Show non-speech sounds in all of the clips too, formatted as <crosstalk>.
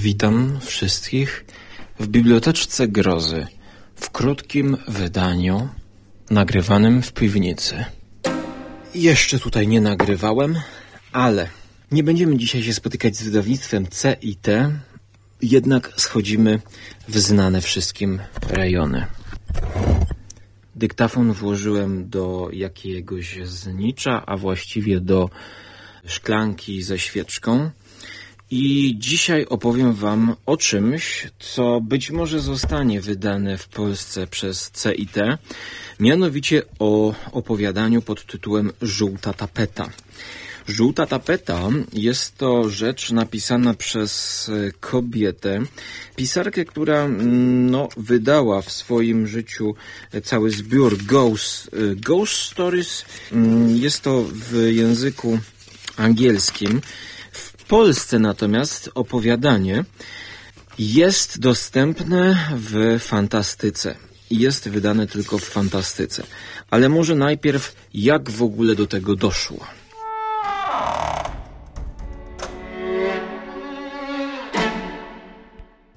Witam wszystkich w Biblioteczce Grozy, w krótkim wydaniu nagrywanym w piwnicy. Jeszcze tutaj nie nagrywałem, ale nie będziemy dzisiaj się spotykać z wydawnictwem C i T, jednak schodzimy w znane wszystkim rejony. Dyktafon włożyłem do jakiegoś znicza, a właściwie do szklanki ze świeczką. I dzisiaj opowiem Wam o czymś, co być może zostanie wydane w Polsce przez CIT, mianowicie o opowiadaniu pod tytułem Żółta tapeta. Żółta tapeta jest to rzecz napisana przez kobietę, pisarkę, która mm, no, wydała w swoim życiu cały zbiór Ghost, Ghost Stories. Mm, jest to w języku angielskim. Polsce natomiast opowiadanie jest dostępne w fantastyce. Jest wydane tylko w fantastyce. Ale może najpierw, jak w ogóle do tego doszło?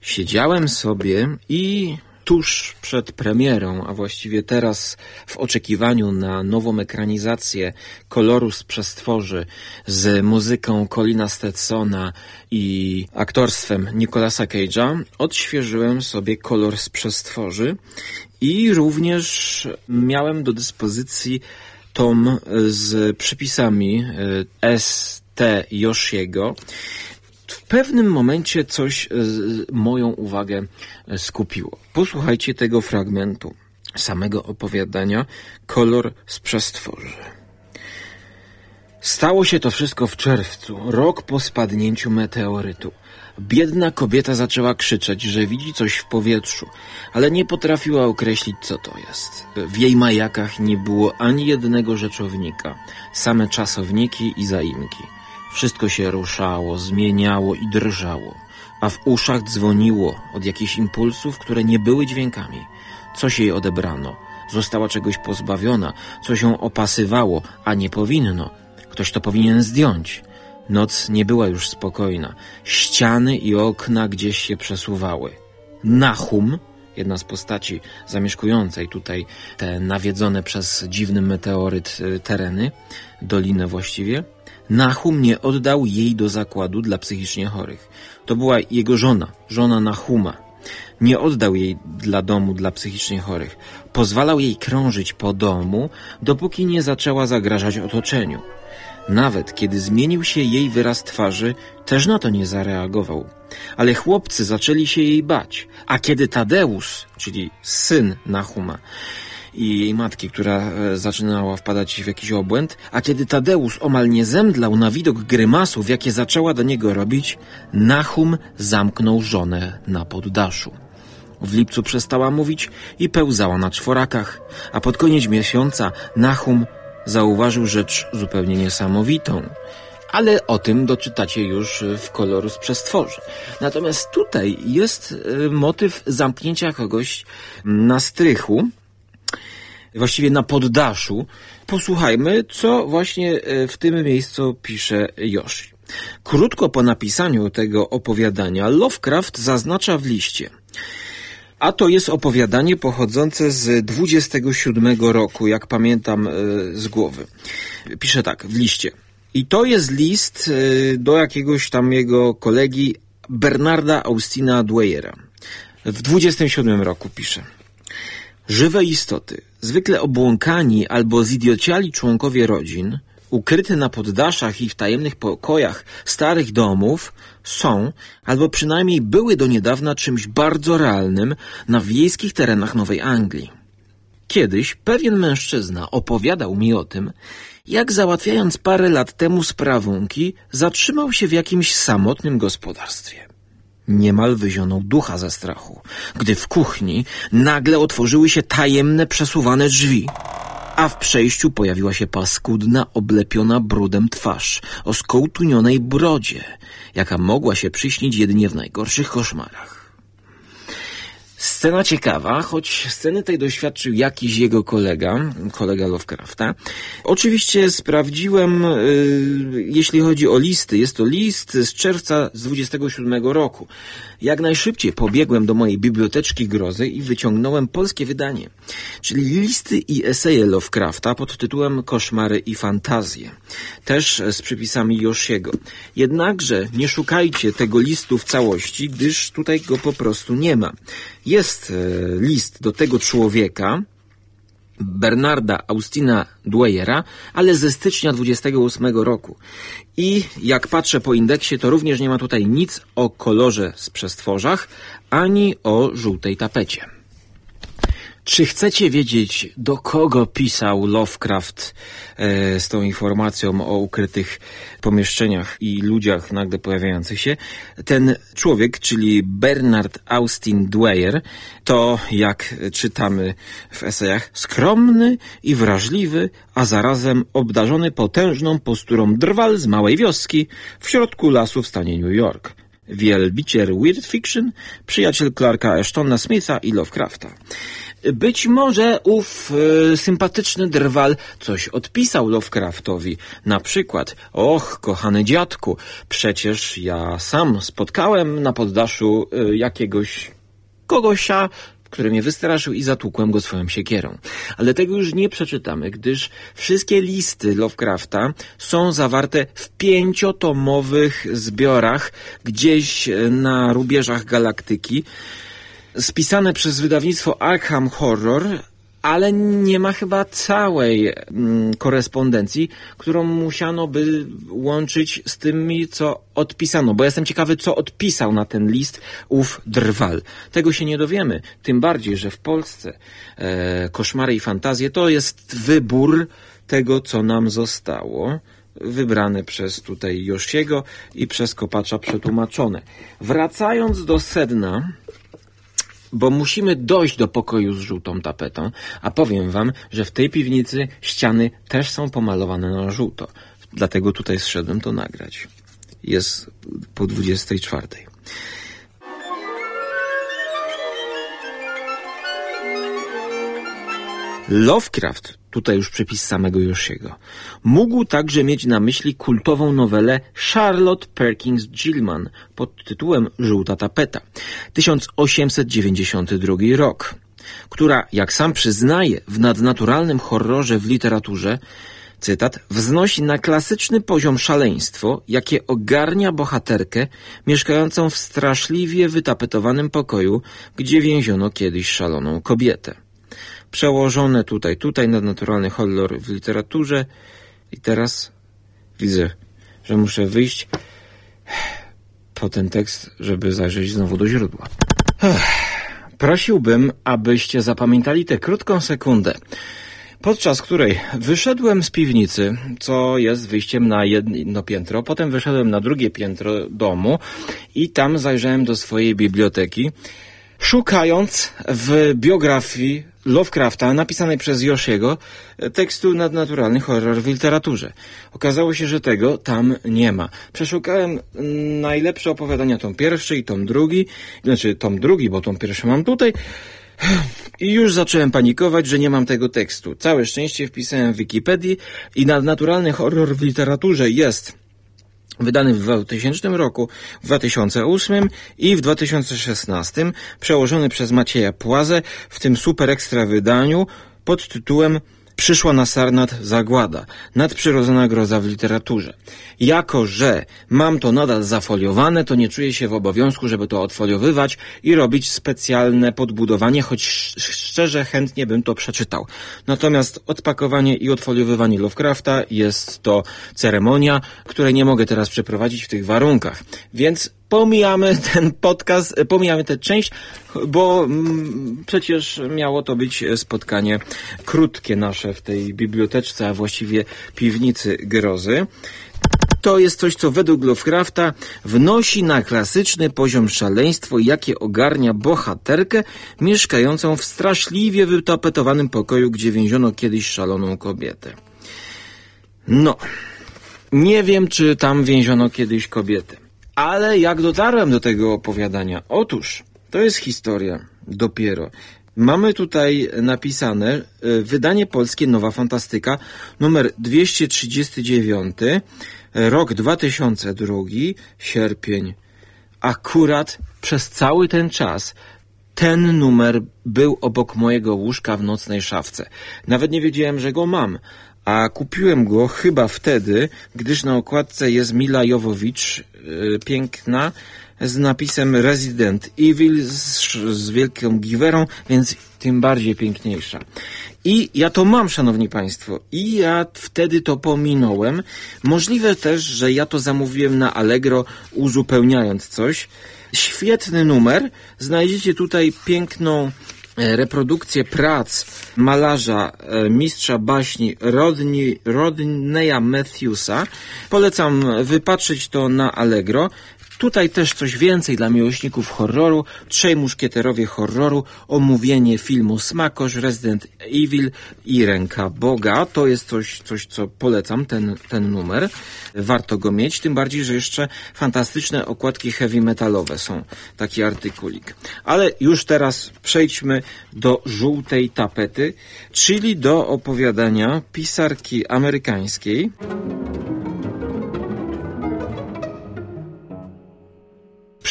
Siedziałem sobie i tuż przed premierą, a właściwie teraz w oczekiwaniu na nową ekranizację Koloru z Przestworzy z muzyką Colina Stetsona i aktorstwem Nicolasa Cage'a, odświeżyłem sobie Kolor z Przestworzy i również miałem do dyspozycji tom z przypisami e, S.T. Yoshiego, w pewnym momencie coś e, moją uwagę e, skupiło. Posłuchajcie tego fragmentu samego opowiadania Kolor z przestworzy. Stało się to wszystko w czerwcu, rok po spadnięciu meteorytu. Biedna kobieta zaczęła krzyczeć, że widzi coś w powietrzu, ale nie potrafiła określić, co to jest. W jej majakach nie było ani jednego rzeczownika, same czasowniki i zaimki. Wszystko się ruszało, zmieniało i drżało, a w uszach dzwoniło od jakichś impulsów, które nie były dźwiękami. Coś jej odebrano, została czegoś pozbawiona, coś ją opasywało, a nie powinno. Ktoś to powinien zdjąć. Noc nie była już spokojna. Ściany i okna gdzieś się przesuwały. Nahum, jedna z postaci zamieszkującej tutaj te nawiedzone przez dziwny meteoryt y, tereny, dolinę właściwie, Nahum nie oddał jej do zakładu dla psychicznie chorych. To była jego żona, żona Nahuma. Nie oddał jej dla domu dla psychicznie chorych. Pozwalał jej krążyć po domu, dopóki nie zaczęła zagrażać otoczeniu. Nawet kiedy zmienił się jej wyraz twarzy, też na to nie zareagował. Ale chłopcy zaczęli się jej bać, a kiedy Tadeusz, czyli syn Nahuma, i jej matki, która e, zaczynała wpadać w jakiś obłęd, a kiedy Tadeusz omal nie zemdlał na widok grymasów, jakie zaczęła do niego robić, Nahum zamknął żonę na poddaszu. W lipcu przestała mówić i pełzała na czworakach, a pod koniec miesiąca Nahum zauważył rzecz zupełnie niesamowitą. Ale o tym doczytacie już w koloru z przestworzy. Natomiast tutaj jest e, motyw zamknięcia kogoś na strychu, właściwie na poddaszu. Posłuchajmy, co właśnie e, w tym miejscu pisze Yoshi. Krótko po napisaniu tego opowiadania Lovecraft zaznacza w liście – a to jest opowiadanie pochodzące z 27 roku, jak pamiętam e, z głowy. Pisze tak w liście. I to jest list e, do jakiegoś tam jego kolegi Bernarda Austina Dwayera. W 27 roku pisze. Żywe istoty, zwykle obłąkani albo zidiociali członkowie rodzin, ukryte na poddaszach i w tajemnych pokojach starych domów, są, albo przynajmniej były do niedawna czymś bardzo realnym na wiejskich terenach Nowej Anglii. Kiedyś pewien mężczyzna opowiadał mi o tym, jak załatwiając parę lat temu sprawunki, zatrzymał się w jakimś samotnym gospodarstwie. Niemal wyzionął ducha ze strachu, gdy w kuchni nagle otworzyły się tajemne przesuwane drzwi, a w przejściu pojawiła się paskudna, oblepiona brudem twarz o skołtunionej brodzie, jaka mogła się przyśnić jedynie w najgorszych koszmarach. Scena ciekawa, choć sceny tej doświadczył jakiś jego kolega, kolega Lovecrafta. Oczywiście sprawdziłem, yy, jeśli chodzi o listy. Jest to list z czerwca z 27 roku. Jak najszybciej pobiegłem do mojej biblioteczki grozy i wyciągnąłem polskie wydanie, czyli listy i eseje Lovecrafta pod tytułem Koszmary i fantazje. Też z przypisami Josiego. Jednakże nie szukajcie tego listu w całości, gdyż tutaj go po prostu nie ma. Jest e, list do tego człowieka, Bernarda Austina Dwayera, ale ze stycznia 28 roku. I jak patrzę po indeksie, to również nie ma tutaj nic o kolorze z przestworzach, ani o żółtej tapecie. Czy chcecie wiedzieć, do kogo pisał Lovecraft e, z tą informacją o ukrytych pomieszczeniach i ludziach nagle pojawiających się? Ten człowiek, czyli Bernard Austin Dwyer, to, jak czytamy w esejach, skromny i wrażliwy, a zarazem obdarzony potężną posturą drwal z małej wioski w środku lasu w stanie New York wielbiciel weird fiction, przyjaciel Clarka Ashtona Smitha i Lovecrafta. Być może ów e, sympatyczny drwal coś odpisał Lovecraftowi. Na przykład, och, kochany dziadku, przecież ja sam spotkałem na poddaszu e, jakiegoś kogosia, który mnie wystraszył i zatłukłem go swoją siekierą. Ale tego już nie przeczytamy, gdyż wszystkie listy Lovecrafta są zawarte w pięciotomowych zbiorach gdzieś na rubieżach galaktyki spisane przez wydawnictwo Arkham Horror, ale nie ma chyba całej mm, korespondencji, którą musiano by łączyć z tymi, co odpisano, bo jestem ciekawy, co odpisał na ten list ów drwal. Tego się nie dowiemy, tym bardziej, że w Polsce e, koszmary i fantazje to jest wybór tego, co nam zostało wybrane przez tutaj Josiego i przez Kopacza przetłumaczone. Wracając do sedna, bo musimy dojść do pokoju z żółtą tapetą, a powiem wam, że w tej piwnicy ściany też są pomalowane na żółto. Dlatego tutaj zszedłem to nagrać. Jest po 24. Lovecraft, tutaj już przepis samego Josiego, mógł także mieć na myśli kultową nowelę Charlotte Perkins Gilman pod tytułem Żółta tapeta, 1892 rok, która, jak sam przyznaje, w nadnaturalnym horrorze w literaturze, cytat, wznosi na klasyczny poziom szaleństwo, jakie ogarnia bohaterkę mieszkającą w straszliwie wytapetowanym pokoju, gdzie więziono kiedyś szaloną kobietę przełożone tutaj, tutaj nadnaturalny horror w literaturze i teraz widzę, że muszę wyjść po ten tekst, żeby zajrzeć znowu do źródła. Prosiłbym, abyście zapamiętali tę krótką sekundę, podczas której wyszedłem z piwnicy, co jest wyjściem na jedno piętro, potem wyszedłem na drugie piętro domu i tam zajrzałem do swojej biblioteki, szukając w biografii Lovecrafta, napisanej przez Josiego, tekstu nadnaturalny horror w literaturze. Okazało się, że tego tam nie ma. Przeszukałem najlepsze opowiadania, tom pierwszy i tom drugi, znaczy tom drugi, bo tom pierwszy mam tutaj, i już zacząłem panikować, że nie mam tego tekstu. Całe szczęście wpisałem w Wikipedii i nadnaturalny horror w literaturze jest wydany w 2000 roku, w 2008 i w 2016, przełożony przez Macieja Płazę w tym super ekstra wydaniu pod tytułem przyszła na Sarnat zagłada, nadprzyrodzona groza w literaturze. Jako, że mam to nadal zafoliowane, to nie czuję się w obowiązku, żeby to odfoliowywać i robić specjalne podbudowanie, choć szczerze chętnie bym to przeczytał. Natomiast odpakowanie i odfoliowywanie Lovecrafta jest to ceremonia, której nie mogę teraz przeprowadzić w tych warunkach. Więc pomijamy ten podcast, pomijamy tę część, bo mm, przecież miało to być spotkanie krótkie nasze w tej biblioteczce, a właściwie piwnicy grozy. To jest coś, co według Lovecrafta wnosi na klasyczny poziom szaleństwo, jakie ogarnia bohaterkę mieszkającą w straszliwie wytapetowanym pokoju, gdzie więziono kiedyś szaloną kobietę. No, nie wiem, czy tam więziono kiedyś kobietę. Ale jak dotarłem do tego opowiadania? Otóż, to jest historia dopiero. Mamy tutaj napisane e, wydanie polskie Nowa Fantastyka numer 239, rok 2002, sierpień. Akurat przez cały ten czas ten numer był obok mojego łóżka w nocnej szafce. Nawet nie wiedziałem, że go mam, a kupiłem go chyba wtedy, gdyż na okładce jest Mila Jowowicz, yy, piękna, z napisem Resident Evil z, z wielką giwerą, więc tym bardziej piękniejsza. I ja to mam, szanowni państwo, i ja wtedy to pominąłem. Możliwe też, że ja to zamówiłem na Allegro, uzupełniając coś. Świetny numer. Znajdziecie tutaj piękną reprodukcję prac malarza, e, mistrza baśni Rodney, Rodneya Matthewsa. Polecam wypatrzyć to na Allegro. Tutaj też coś więcej dla miłośników horroru. Trzej muszkieterowie horroru, omówienie filmu Smakosz, Resident Evil i Ręka Boga. To jest coś, coś co polecam, ten, ten numer. Warto go mieć, tym bardziej, że jeszcze fantastyczne okładki heavy metalowe są. Taki artykulik. Ale już teraz przejdźmy do żółtej tapety, czyli do opowiadania pisarki amerykańskiej.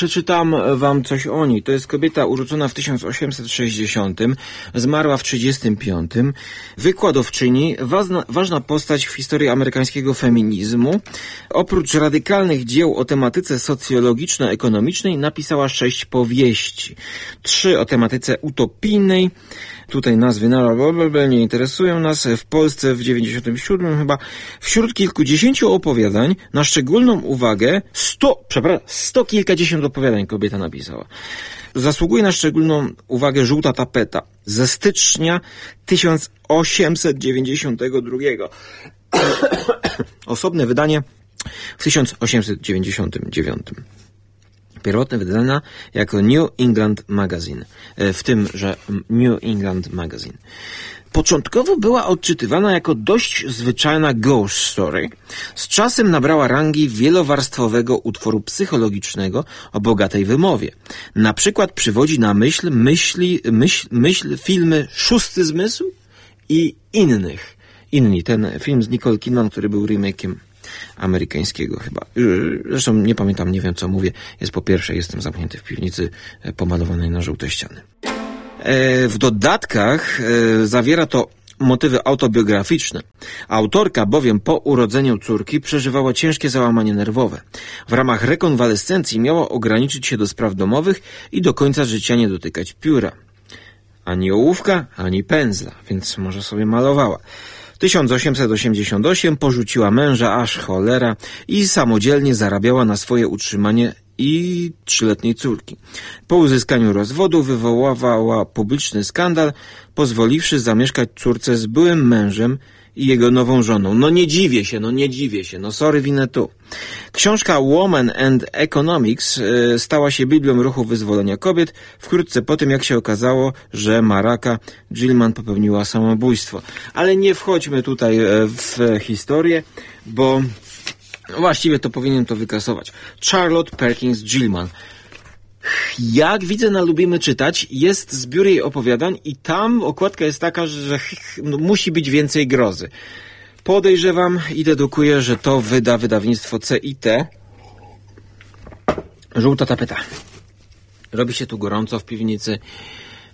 Przeczytam wam coś o niej. To jest kobieta urodzona w 1860, zmarła w 35. Wykładowczyni, ważna, ważna postać w historii amerykańskiego feminizmu. Oprócz radykalnych dzieł o tematyce socjologiczno-ekonomicznej napisała sześć powieści. Trzy o tematyce utopijnej, Tutaj nazwy na nie interesują nas. W Polsce w 97 chyba wśród kilkudziesięciu opowiadań na szczególną uwagę sto, przepraszam, sto kilkadziesiąt opowiadań kobieta napisała. Zasługuje na szczególną uwagę żółta tapeta ze stycznia 1892. <coughs> Osobne wydanie w 1899 pierwotne wydana jako New England Magazine, e, w tym, że New England Magazine. Początkowo była odczytywana jako dość zwyczajna ghost story. Z czasem nabrała rangi wielowarstwowego utworu psychologicznego o bogatej wymowie. Na przykład przywodzi na myśl myśli, myśl, myśl filmy Szósty Zmysł i innych. Inni, ten film z Nicole Kidman, który był remake'iem amerykańskiego chyba. Zresztą nie pamiętam, nie wiem co mówię. Jest po pierwsze, jestem zamknięty w piwnicy e, pomalowanej na żółte ściany. E, w dodatkach e, zawiera to motywy autobiograficzne. Autorka bowiem po urodzeniu córki przeżywała ciężkie załamanie nerwowe. W ramach rekonwalescencji miała ograniczyć się do spraw domowych i do końca życia nie dotykać pióra. Ani ołówka, ani pędzla, więc może sobie malowała. 1888 porzuciła męża aż cholera i samodzielnie zarabiała na swoje utrzymanie i trzyletniej córki. Po uzyskaniu rozwodu wywoływała publiczny skandal, pozwoliwszy zamieszkać córce z byłym mężem i jego nową żoną. No nie dziwię się, no nie dziwię się, no sorry winę tu. Książka Woman and Economics e, stała się Biblią ruchu wyzwolenia kobiet wkrótce po tym, jak się okazało, że Maraka Gilman popełniła samobójstwo. Ale nie wchodźmy tutaj e, w historię, bo właściwie to powinien to wykasować. Charlotte Perkins Gilman jak widzę na Lubimy Czytać, jest zbiór jej opowiadań i tam okładka jest taka, że no, musi być więcej grozy. Podejrzewam i dedukuję, że to wyda wydawnictwo CIT. Żółta tapeta. Robi się tu gorąco w piwnicy,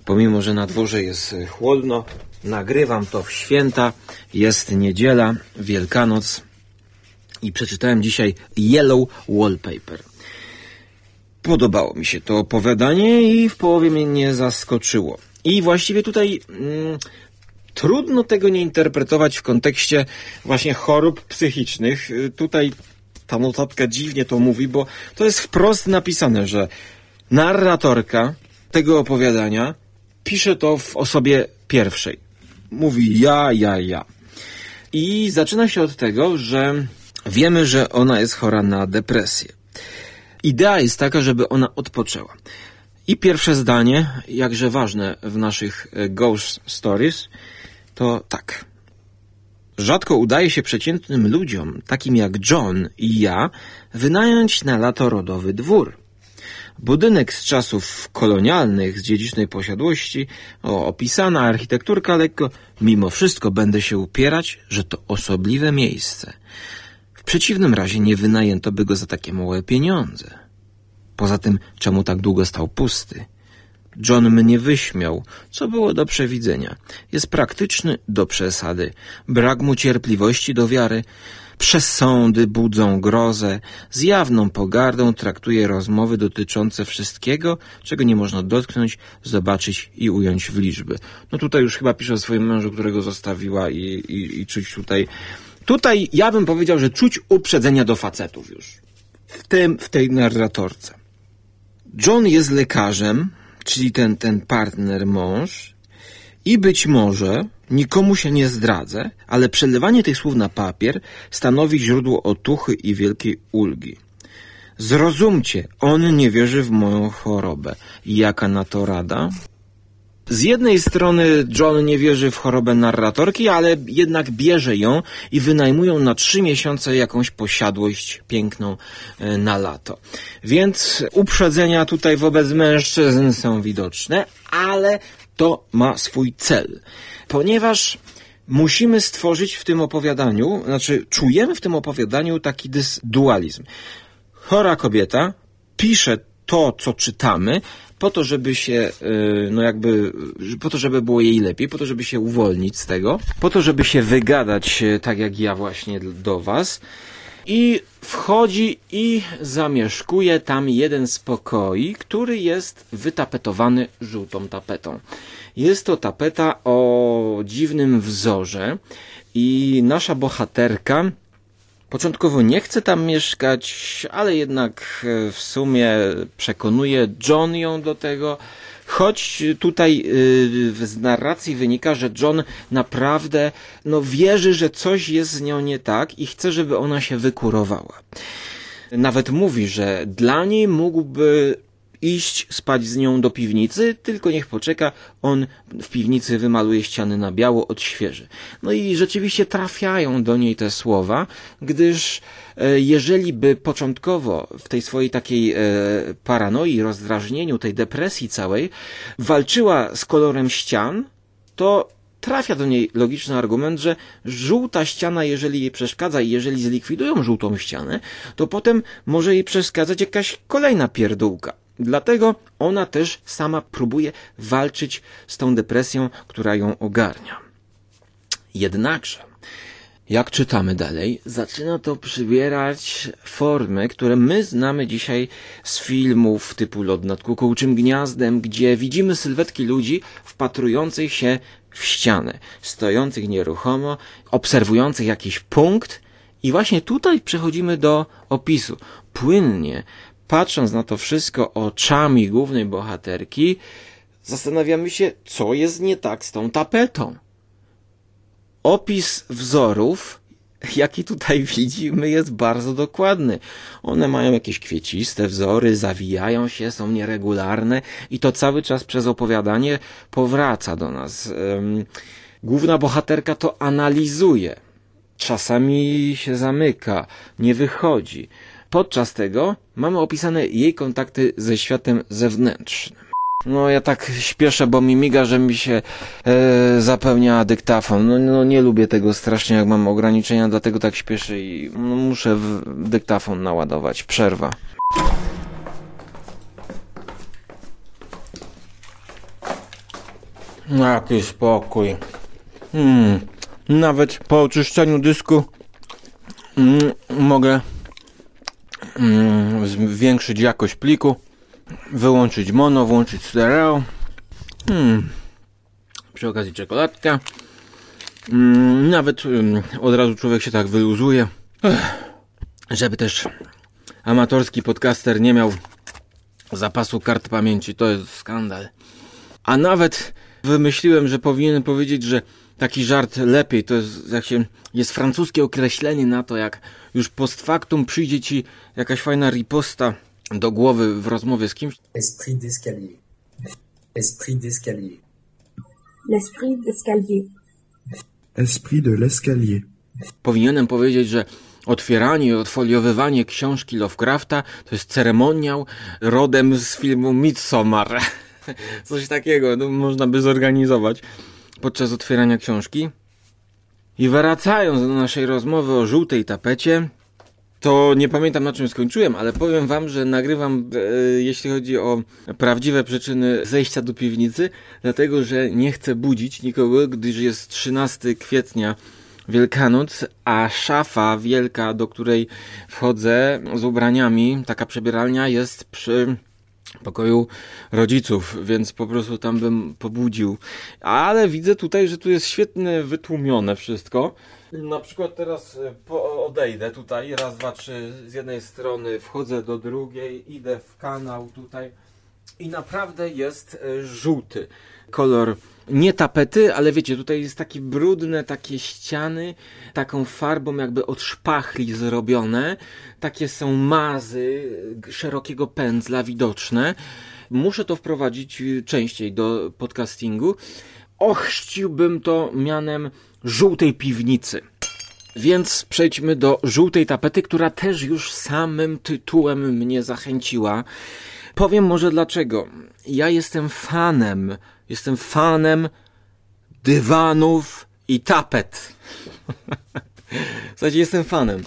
pomimo, że na dworze jest chłodno. Nagrywam to w święta, jest niedziela, Wielkanoc i przeczytałem dzisiaj Yellow Wallpaper. Podobało mi się to opowiadanie i w połowie mnie nie zaskoczyło. I właściwie tutaj mm, trudno tego nie interpretować w kontekście właśnie chorób psychicznych. Tutaj ta notatka dziwnie to mówi, bo to jest wprost napisane, że narratorka tego opowiadania pisze to w osobie pierwszej. Mówi ja, ja, ja. I zaczyna się od tego, że wiemy, że ona jest chora na depresję. Idea jest taka, żeby ona odpoczęła. I pierwsze zdanie, jakże ważne w naszych e, ghost stories, to tak. Rzadko udaje się przeciętnym ludziom, takim jak John i ja, wynająć na lato rodowy dwór. Budynek z czasów kolonialnych, z dziedzicznej posiadłości, o, opisana architekturka lekko, mimo wszystko będę się upierać, że to osobliwe miejsce. Przeciwnym razie nie wynajęto by go za takie małe pieniądze. Poza tym, czemu tak długo stał pusty? John mnie wyśmiał, co było do przewidzenia. Jest praktyczny do przesady. Brak mu cierpliwości do wiary. Przesądy budzą grozę. Z jawną pogardą traktuje rozmowy dotyczące wszystkiego, czego nie można dotknąć, zobaczyć i ująć w liczby. No tutaj już chyba pisze o swoim mężu, którego zostawiła i, i, i czuć tutaj... Tutaj ja bym powiedział, że czuć uprzedzenia do facetów już. W tym, w tej narratorce. John jest lekarzem, czyli ten, ten partner mąż, i być może nikomu się nie zdradzę, ale przelewanie tych słów na papier stanowi źródło otuchy i wielkiej ulgi. Zrozumcie, on nie wierzy w moją chorobę. Jaka na to rada? Z jednej strony John nie wierzy w chorobę narratorki, ale jednak bierze ją i wynajmują na trzy miesiące jakąś posiadłość piękną e, na lato. Więc uprzedzenia tutaj wobec mężczyzn są widoczne, ale to ma swój cel. Ponieważ musimy stworzyć w tym opowiadaniu, znaczy czujemy w tym opowiadaniu taki dualizm. Chora kobieta pisze to, co czytamy, po to, żeby się, y, no jakby, po to, żeby było jej lepiej, po to, żeby się uwolnić z tego, po to, żeby się wygadać, y, tak jak ja właśnie do was. I wchodzi i zamieszkuje tam jeden z pokoi, który jest wytapetowany żółtą tapetą. Jest to tapeta o dziwnym wzorze i nasza bohaterka Początkowo nie chce tam mieszkać, ale jednak e, w sumie przekonuje John ją do tego. Choć tutaj e, z narracji wynika, że John naprawdę no, wierzy, że coś jest z nią nie tak i chce, żeby ona się wykurowała. Nawet mówi, że dla niej mógłby iść spać z nią do piwnicy, tylko niech poczeka, on w piwnicy wymaluje ściany na biało, odświeży. No i rzeczywiście trafiają do niej te słowa, gdyż e, jeżeli by początkowo w tej swojej takiej e, paranoi, rozdrażnieniu, tej depresji całej, walczyła z kolorem ścian, to trafia do niej logiczny argument, że żółta ściana, jeżeli jej przeszkadza i jeżeli zlikwidują żółtą ścianę, to potem może jej przeszkadzać jakaś kolejna pierdółka. Dlatego ona też sama próbuje walczyć z tą depresją, która ją ogarnia. Jednakże, jak czytamy dalej, zaczyna to przybierać formy, które my znamy dzisiaj z filmów typu Lot nad kukułczym gniazdem, gdzie widzimy sylwetki ludzi wpatrujących się w ścianę, stojących nieruchomo, obserwujących jakiś punkt i właśnie tutaj przechodzimy do opisu. Płynnie patrząc na to wszystko oczami głównej bohaterki, zastanawiamy się, co jest nie tak z tą tapetą. Opis wzorów, jaki tutaj <laughs> widzimy, jest bardzo dokładny. One mają jakieś kwieciste wzory, zawijają się, są nieregularne i to cały czas przez opowiadanie powraca do nas. Główna bohaterka to analizuje. Czasami się zamyka, nie wychodzi. Podczas tego mamy opisane jej kontakty ze światem zewnętrznym. No ja tak śpieszę, bo mi miga, że mi się e, zapełnia dyktafon. No, no nie lubię tego strasznie, jak mam ograniczenia, dlatego tak śpieszę i no, muszę w dyktafon naładować. Przerwa. Jaki spokój. Hmm. Nawet po oczyszczeniu dysku mm, mogę zwiększyć jakość pliku, wyłączyć mono, włączyć stereo. Hmm. Przy okazji czekoladka. Mm, nawet mm, od razu człowiek się tak wyluzuje. Ech. Żeby też amatorski podcaster nie miał zapasu kart pamięci. To jest skandal. A nawet wymyśliłem, że powinienem powiedzieć, że taki żart lepiej. To jest, jak się, jest francuskie określenie na to, jak już post factum przyjdzie ci jakaś fajna riposta do głowy w rozmowie z kimś. Esprit d'escalier. Esprit d'escalier. L'esprit d'escalier. Esprit de l'escalier. Powinienem powiedzieć, że otwieranie i odfoliowywanie książki Lovecrafta to jest ceremoniał rodem z filmu Midsommar. <laughs> Coś takiego no, można by zorganizować podczas otwierania książki. I wracając do naszej rozmowy o żółtej tapecie, to nie pamiętam na czym skończyłem, ale powiem wam, że nagrywam, e, jeśli chodzi o prawdziwe przyczyny zejścia do piwnicy, dlatego że nie chcę budzić nikogo, gdyż jest 13 kwietnia Wielkanoc, a szafa wielka, do której wchodzę z ubraniami, taka przebieralnia jest przy pokoju rodziców, więc po prostu tam bym pobudził. Ale widzę tutaj, że tu jest świetnie wytłumione wszystko. Na przykład teraz e, odejdę tutaj, raz, dwa, trzy, z jednej strony wchodzę do drugiej, idę w kanał tutaj i naprawdę jest e, żółty kolor nie tapety, ale wiecie, tutaj jest takie brudne, takie ściany, taką farbą jakby od szpachli zrobione. Takie są mazy szerokiego pędzla widoczne. Muszę to wprowadzić częściej do podcastingu. Ochrzciłbym to mianem żółtej piwnicy. Więc przejdźmy do żółtej tapety, która też już samym tytułem mnie zachęciła. Powiem może dlaczego. Ja jestem fanem Jestem fanem dywanów i tapet. Słuchajcie, jestem fanem.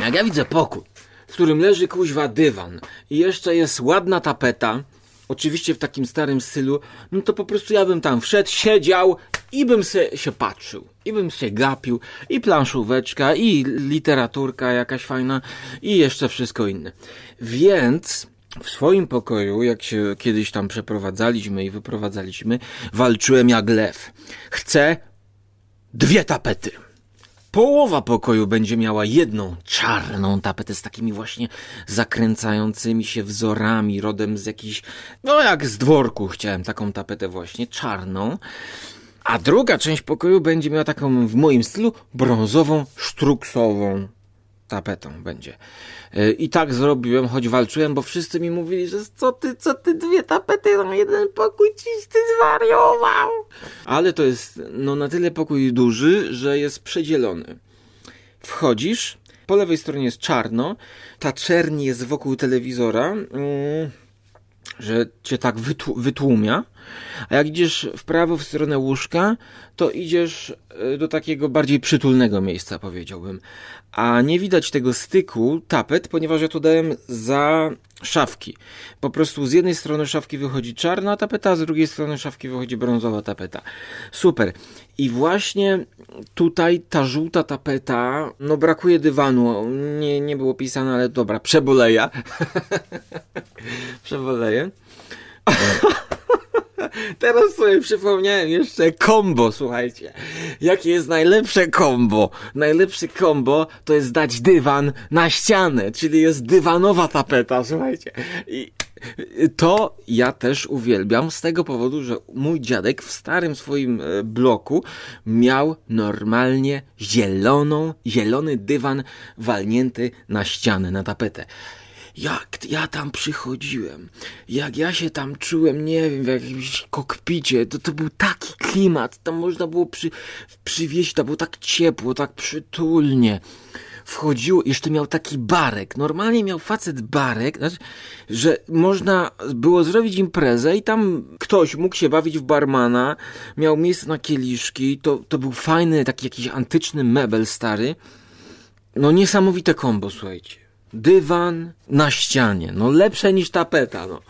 Jak ja widzę pokój, w którym leży kuźwa dywan i jeszcze jest ładna tapeta, oczywiście w takim starym stylu, no to po prostu ja bym tam wszedł, siedział i bym se, się patrzył. I bym się gapił, i planszóweczka, i literaturka jakaś fajna, i jeszcze wszystko inne. Więc w swoim pokoju, jak się kiedyś tam przeprowadzaliśmy i wyprowadzaliśmy, walczyłem jak lew. Chcę dwie tapety. Połowa pokoju będzie miała jedną czarną tapetę z takimi właśnie zakręcającymi się wzorami, rodem z jakichś, no jak z dworku chciałem taką tapetę właśnie, czarną. A druga część pokoju będzie miała taką w moim stylu brązową, sztruksową tapetą będzie. E, I tak zrobiłem, choć walczyłem, bo wszyscy mi mówili, że co ty, co ty, dwie tapety na jeden pokój, ciś ty zwariował. Ale to jest no na tyle pokój duży, że jest przedzielony. Wchodzisz, po lewej stronie jest czarno, ta czerni jest wokół telewizora, mm, że cię tak wytłumia. A jak idziesz w prawo w stronę łóżka, to idziesz e, do takiego bardziej przytulnego miejsca, powiedziałbym. A nie widać tego styku tapet, ponieważ ja tu dałem za szafki. Po prostu z jednej strony szafki wychodzi czarna tapeta, a z drugiej strony szafki wychodzi brązowa tapeta. Super. I właśnie tutaj ta żółta tapeta, no brakuje dywanu. Nie, nie było pisane, ale dobra, przeboleję. <laughs> przeboleję. Teraz sobie przypomniałem jeszcze kombo, słuchajcie. Jakie jest najlepsze kombo? Najlepsze kombo to jest dać dywan na ścianę, czyli jest dywanowa tapeta, słuchajcie. I to ja też uwielbiam z tego powodu, że mój dziadek w starym swoim e, bloku miał normalnie zieloną, zielony dywan walnięty na ścianę, na tapetę jak ja tam przychodziłem, jak ja się tam czułem, nie wiem, w jakimś kokpicie, to, to był taki klimat, tam można było przy, przywieźć, to było tak ciepło, tak przytulnie. Wchodziło, jeszcze miał taki barek. Normalnie miał facet barek, znaczy, że można było zrobić imprezę i tam ktoś mógł się bawić w barmana, miał miejsce na kieliszki, to, to był fajny, taki jakiś antyczny mebel stary. No niesamowite kombo, słuchajcie dywan na ścianie. No lepsze niż tapeta, no.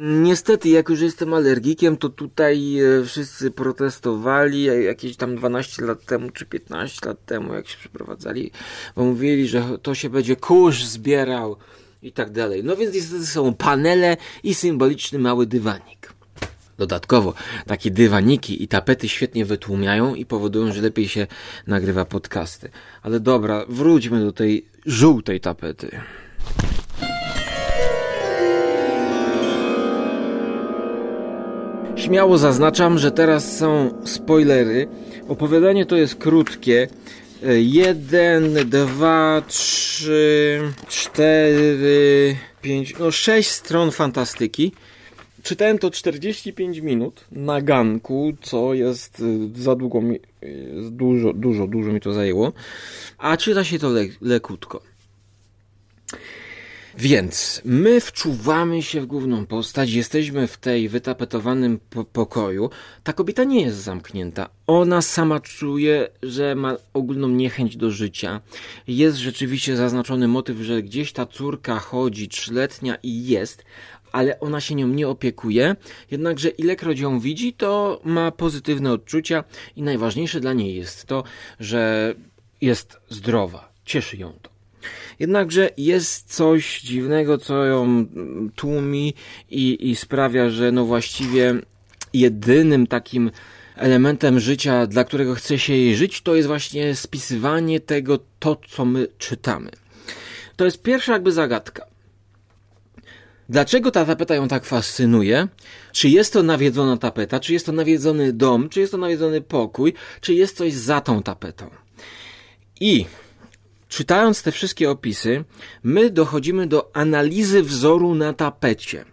Niestety, jak już jestem alergikiem, to tutaj e, wszyscy protestowali e, jakieś tam 12 lat temu, czy 15 lat temu, jak się przeprowadzali, bo mówili, że to się będzie kurz zbierał i tak dalej. No więc niestety są panele i symboliczny mały dywanik. Dodatkowo takie dywaniki i tapety świetnie wytłumiają i powodują, że lepiej się nagrywa podcasty. Ale dobra, wróćmy do tej żółtej tapety. Śmiało zaznaczam, że teraz są spoilery. Opowiadanie to jest krótkie. Jeden, dwa, trzy, cztery, pięć, no sześć stron fantastyki czytałem to 45 minut na ganku, co jest y, za długo, mi, dużo, dużo, dużo mi to zajęło, a czyta się to le, lekutko. Więc my wczuwamy się w główną postać, jesteśmy w tej wytapetowanym po pokoju. Ta kobieta nie jest zamknięta. Ona sama czuje, że ma ogólną niechęć do życia. Jest rzeczywiście zaznaczony motyw, że gdzieś ta córka chodzi, trzyletnia i jest, ale ona się nią nie opiekuje. Jednakże ilekroć ją widzi, to ma pozytywne odczucia i najważniejsze dla niej jest to, że jest zdrowa. Cieszy ją to. Jednakże jest coś dziwnego, co ją tłumi i, i sprawia, że no właściwie jedynym takim elementem życia, dla którego chce się jej żyć, to jest właśnie spisywanie tego, to co my czytamy. To jest pierwsza jakby zagadka. Dlaczego ta tapeta ją tak fascynuje? Czy jest to nawiedzona tapeta? Czy jest to nawiedzony dom? Czy jest to nawiedzony pokój? Czy jest coś za tą tapetą? I czytając te wszystkie opisy, my dochodzimy do analizy wzoru na tapecie,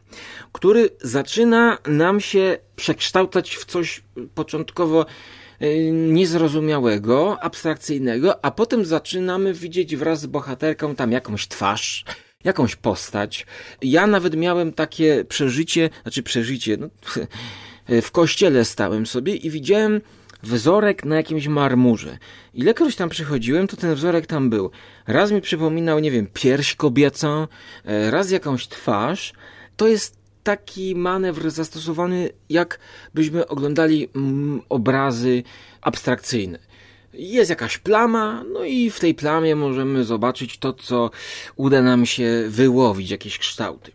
który zaczyna nam się przekształcać w coś początkowo y, niezrozumiałego, abstrakcyjnego, a potem zaczynamy widzieć wraz z bohaterką tam jakąś twarz, jakąś postać. Ja nawet miałem takie przeżycie, znaczy przeżycie, no, <laughs> w kościele stałem sobie i widziałem wzorek na jakimś marmurze. Ilekroć tam przychodziłem, to ten wzorek tam był. Raz mi przypominał, nie wiem, pierś kobiecą, e, raz jakąś twarz. To jest taki manewr zastosowany, jak byśmy oglądali mm, obrazy abstrakcyjne. Jest jakaś plama, no i w tej plamie możemy zobaczyć to, co uda nam się wyłowić, jakieś kształty.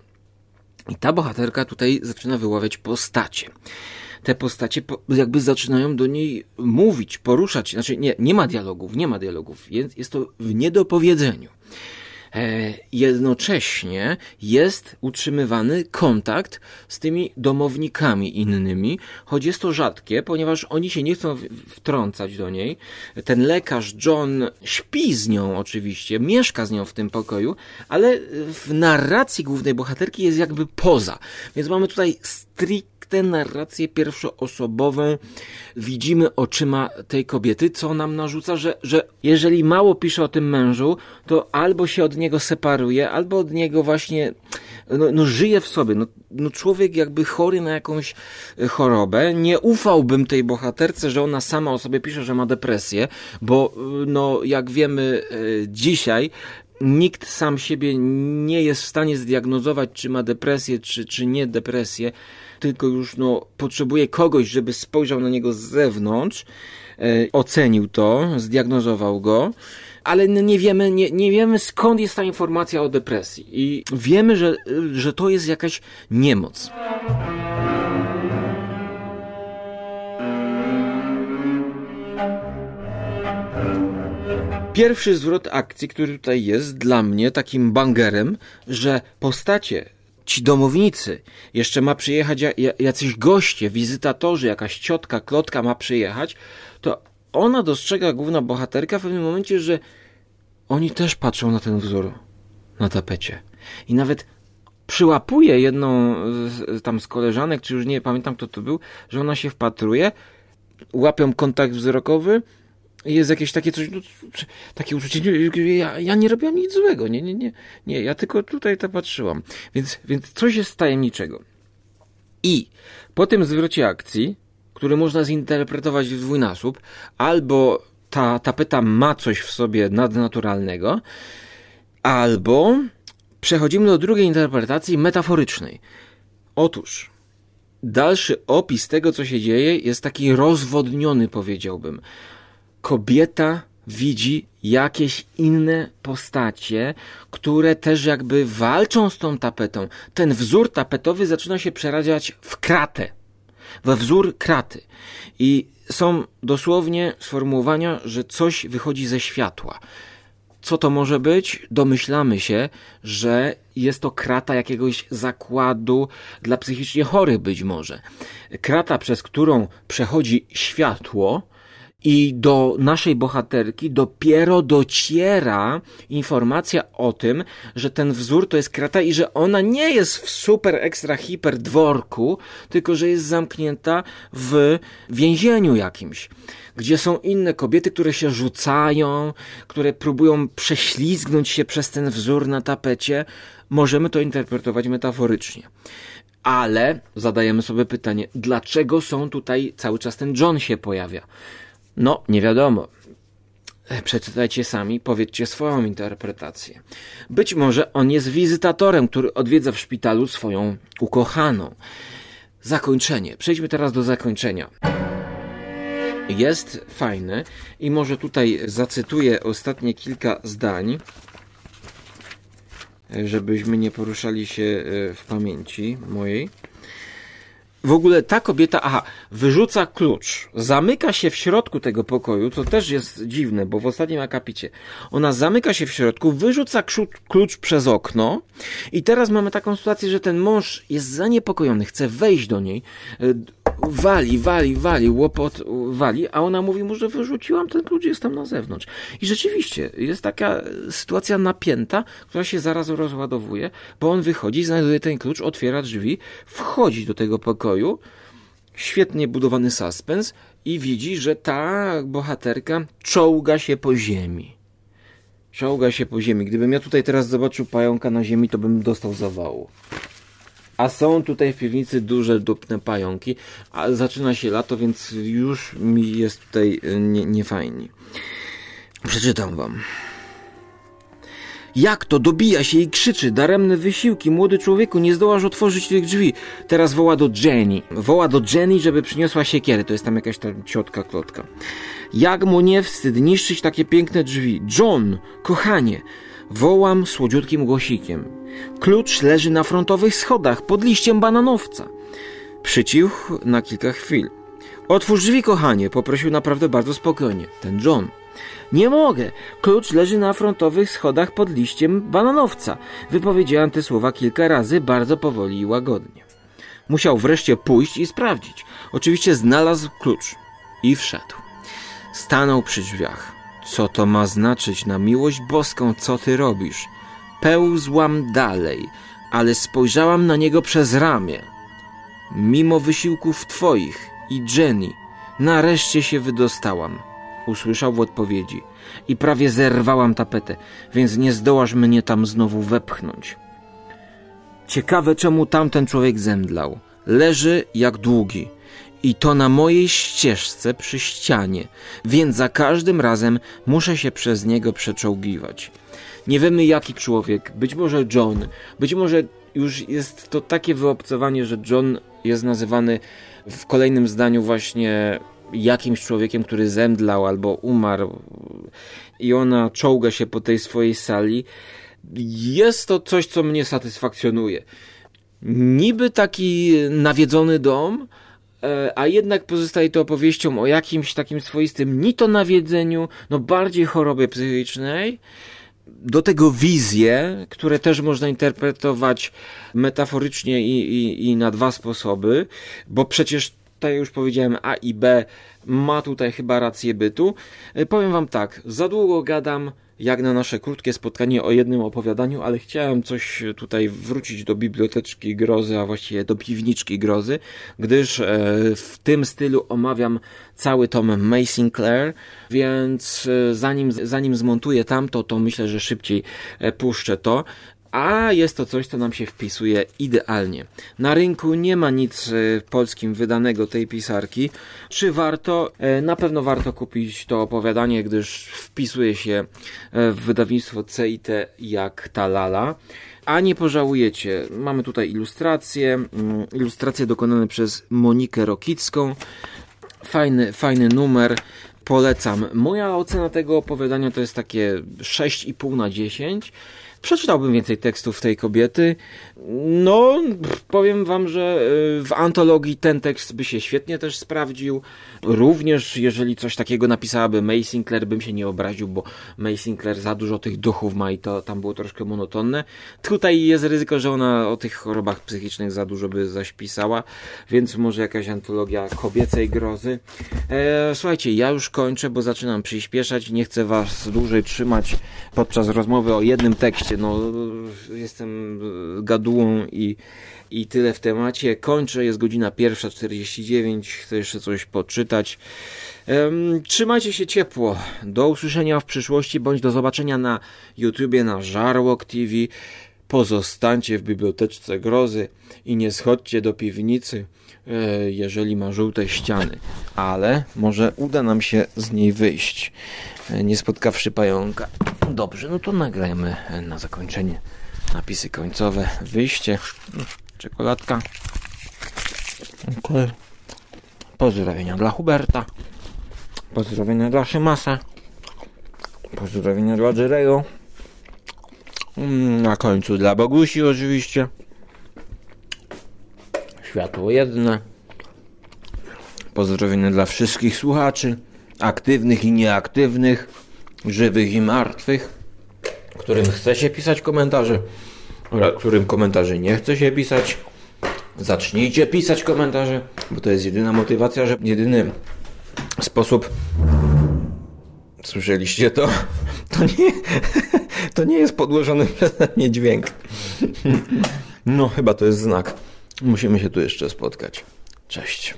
I ta bohaterka tutaj zaczyna wyławiać postacie te postacie jakby zaczynają do niej mówić, poruszać. Znaczy, nie, nie ma dialogów, nie ma dialogów. Jest, jest to w niedopowiedzeniu. E, jednocześnie jest utrzymywany kontakt z tymi domownikami innymi, choć jest to rzadkie, ponieważ oni się nie chcą wtrącać do niej. Ten lekarz John śpi z nią oczywiście, mieszka z nią w tym pokoju, ale w narracji głównej bohaterki jest jakby poza. Więc mamy tutaj strict tę narrację pierwszoosobową widzimy oczyma tej kobiety, co nam narzuca, że, że jeżeli mało pisze o tym mężu, to albo się od niego separuje, albo od niego właśnie no, no żyje w sobie. No, no człowiek jakby chory na jakąś e, chorobę. Nie ufałbym tej bohaterce, że ona sama o sobie pisze, że ma depresję, bo e, no jak wiemy e, dzisiaj nikt sam siebie nie jest w stanie zdiagnozować, czy ma depresję, czy, czy nie depresję tylko już no, potrzebuje kogoś, żeby spojrzał na niego z zewnątrz, e, ocenił to, zdiagnozował go ale nie wiemy, nie, nie wiemy skąd jest ta informacja o depresji. I wiemy, że, że to jest jakaś niemoc. Pierwszy zwrot akcji, który tutaj jest dla mnie takim bangerem, że postacie ci domownicy, jeszcze ma przyjechać jacyś goście, wizytatorzy, jakaś ciotka, klotka ma przyjechać, to ona dostrzega główna bohaterka w pewnym momencie, że oni też patrzą na ten wzór na tapecie. I nawet przyłapuje jedną tam z koleżanek, czy już nie pamiętam kto to był, że ona się wpatruje, łapią kontakt wzrokowy, jest jakieś takie coś, no, takie uczucie, ja, ja nie robiłam nic złego, nie, nie, nie, nie, ja tylko tutaj to patrzyłam. Więc, więc coś jest tajemniczego. I po tym zwrocie akcji, który można zinterpretować w dwójnasób, albo ta tapeta ma coś w sobie nadnaturalnego, albo przechodzimy do drugiej interpretacji metaforycznej. Otóż dalszy opis tego, co się dzieje, jest taki rozwodniony, powiedziałbym kobieta widzi jakieś inne postacie, które też jakby walczą z tą tapetą. Ten wzór tapetowy zaczyna się przeradziać w kratę, we wzór kraty. I są dosłownie sformułowania, że coś wychodzi ze światła. Co to może być? Domyślamy się, że jest to krata jakiegoś zakładu dla psychicznie chorych być może. Krata, przez którą przechodzi światło, I do naszej bohaterki dopiero dociera informacja o tym, że ten wzór to jest krata i że ona nie jest w super ekstra hiper dworku, tylko że jest zamknięta w więzieniu jakimś, gdzie są inne kobiety, które się rzucają, które próbują prześlizgnąć się przez ten wzór na tapecie. Możemy to interpretować metaforycznie. Ale zadajemy sobie pytanie, dlaczego są tutaj cały czas ten John się pojawia? No, nie wiadomo. Przeczytajcie sami, powiedzcie swoją interpretację. Być może on jest wizytatorem, który odwiedza w szpitalu swoją ukochaną. Zakończenie. Przejdźmy teraz do zakończenia. Jest fajny i może tutaj zacytuję ostatnie kilka zdań, żebyśmy nie poruszali się e, w pamięci mojej. W ogóle ta kobieta, aha, wyrzuca klucz, zamyka się w środku tego pokoju, co też jest dziwne, bo w ostatnim akapicie ona zamyka się w środku, wyrzuca klucz przez okno i teraz mamy taką sytuację, że ten mąż jest zaniepokojony, chce wejść do niej, e, wali, wali, wali, łopot wali, a ona mówi mu, że wyrzuciłam ten klucz, jest tam na zewnątrz. I rzeczywiście jest taka sytuacja napięta, która się zaraz rozładowuje, bo on wychodzi, znajduje ten klucz, otwiera drzwi, wchodzi do tego pokoju, świetnie budowany suspens i widzi, że ta bohaterka czołga się po ziemi. Czołga się po ziemi. Gdybym ja tutaj teraz zobaczył pająka na ziemi, to bym dostał zawału. A są tutaj w piwnicy duże dupne pająki, a zaczyna się lato, więc już mi jest tutaj e, nie. Przeczytam wam. Jak to dobija się i krzyczy, daremne wysiłki, młody człowieku, nie zdołasz otworzyć tych drzwi. Teraz woła do Jenny. Woła do Jenny, żeby przyniosła siekierę. To jest tam jakaś tam ciotka, klotka. Jak mu nie wstyd niszczyć takie piękne drzwi. John, kochanie, wołam słodziutkim głosikiem. Klucz leży na frontowych schodach pod liściem bananowca. Przycichł na kilka chwil. Otwórz drzwi, kochanie, poprosił naprawdę bardzo spokojnie. Ten John. Nie mogę. Klucz leży na frontowych schodach pod liściem bananowca. Wypowiedziałem te słowa kilka razy, bardzo powoli i łagodnie. Musiał wreszcie pójść i sprawdzić. Oczywiście znalazł klucz i wszedł. Stanął przy drzwiach. Co to ma znaczyć na miłość boską, co ty robisz? Pełzłam dalej, ale spojrzałam na niego przez ramię. Mimo wysiłków twoich i Jenny, nareszcie się wydostałam. Usłyszał w odpowiedzi i prawie zerwałam tapetę, więc nie zdołasz mnie tam znowu wepchnąć. Ciekawe, czemu tamten człowiek zemdlał. Leży jak długi i to na mojej ścieżce przy ścianie, więc za każdym razem muszę się przez niego przeczołgiwać. Nie wiemy jaki człowiek, być może John, być może już jest to takie wyobcowanie, że John jest nazywany w kolejnym zdaniu właśnie jakimś człowiekiem, który zemdlał albo umarł i ona czołga się po tej swojej sali. Jest to coś, co mnie satysfakcjonuje. Niby taki nawiedzony dom, a jednak pozostaje to opowieścią o jakimś takim swoistym ni to nawiedzeniu, no bardziej chorobie psychicznej, do tego wizje, które też można interpretować metaforycznie i, i, i na dwa sposoby, bo przecież tutaj już powiedziałem A i B ma tutaj chyba rację bytu. E, powiem wam tak, za długo gadam jak na nasze krótkie spotkanie o jednym opowiadaniu, ale chciałem coś tutaj wrócić do biblioteczki grozy, a właściwie do piwniczki grozy, gdyż e, w tym stylu omawiam cały tom May Sinclair, więc e, zanim, zanim zmontuję tamto, to myślę, że szybciej puszczę to a jest to coś, co nam się wpisuje idealnie. Na rynku nie ma nic e, polskim wydanego tej pisarki. Czy warto? E, na pewno warto kupić to opowiadanie, gdyż wpisuje się e, w wydawnictwo CIT jak ta lala. A nie pożałujecie. Mamy tutaj ilustracje, mm, ilustracje dokonane przez Monikę Rokicką. Fajny, fajny numer polecam. Moja ocena tego opowiadania to jest takie 6,5 na 10 Przeczytałbym więcej tekstów tej kobiety. No, powiem wam, że y, w antologii ten tekst by się świetnie też sprawdził. Również, jeżeli coś takiego napisałaby May Sinclair, bym się nie obraził, bo May Sinclair za dużo tych duchów ma i to tam było troszkę monotonne. Tutaj jest ryzyko, że ona o tych chorobach psychicznych za dużo by zaśpisała, więc może jakaś antologia kobiecej grozy. E, słuchajcie, ja już kończę, bo zaczynam przyspieszać. Nie chcę was dłużej trzymać podczas rozmowy o jednym tekście. No, jestem gadułą i, i tyle w temacie. Kończę, jest godzina 1.49. Chcę jeszcze coś poczytać. Em, trzymajcie się ciepło. Do usłyszenia w przyszłości, bądź do zobaczenia na YouTubie, na Żarłok TV. Pozostańcie w biblioteczce grozy i nie schodźcie do piwnicy, e, jeżeli ma żółte ściany. Ale może uda nam się z niej wyjść, e, nie spotkawszy pająka. Dobrze, no to nagrajmy na zakończenie napisy końcowe. Wyjście, czekoladka. Okay. Pozdrowienia dla Huberta. Pozdrowienia dla Szymasa. Pozdrowienia dla Jerego. Mm, Na końcu dla Bogusi oczywiście. Światło jedne. Pozdrowienia dla wszystkich słuchaczy, aktywnych i nieaktywnych, żywych i martwych, którym chce się pisać komentarze, którym komentarzy nie chce się pisać. Zacznijcie pisać komentarze, bo to jest jedyna motywacja, że jedyny sposób. Słyszeliście to? <laughs> To nie, <laughs> to nie jest podłożony <laughs> przeze mnie dźwięk. No, chyba to jest znak. Musimy się tu jeszcze spotkać. Cześć.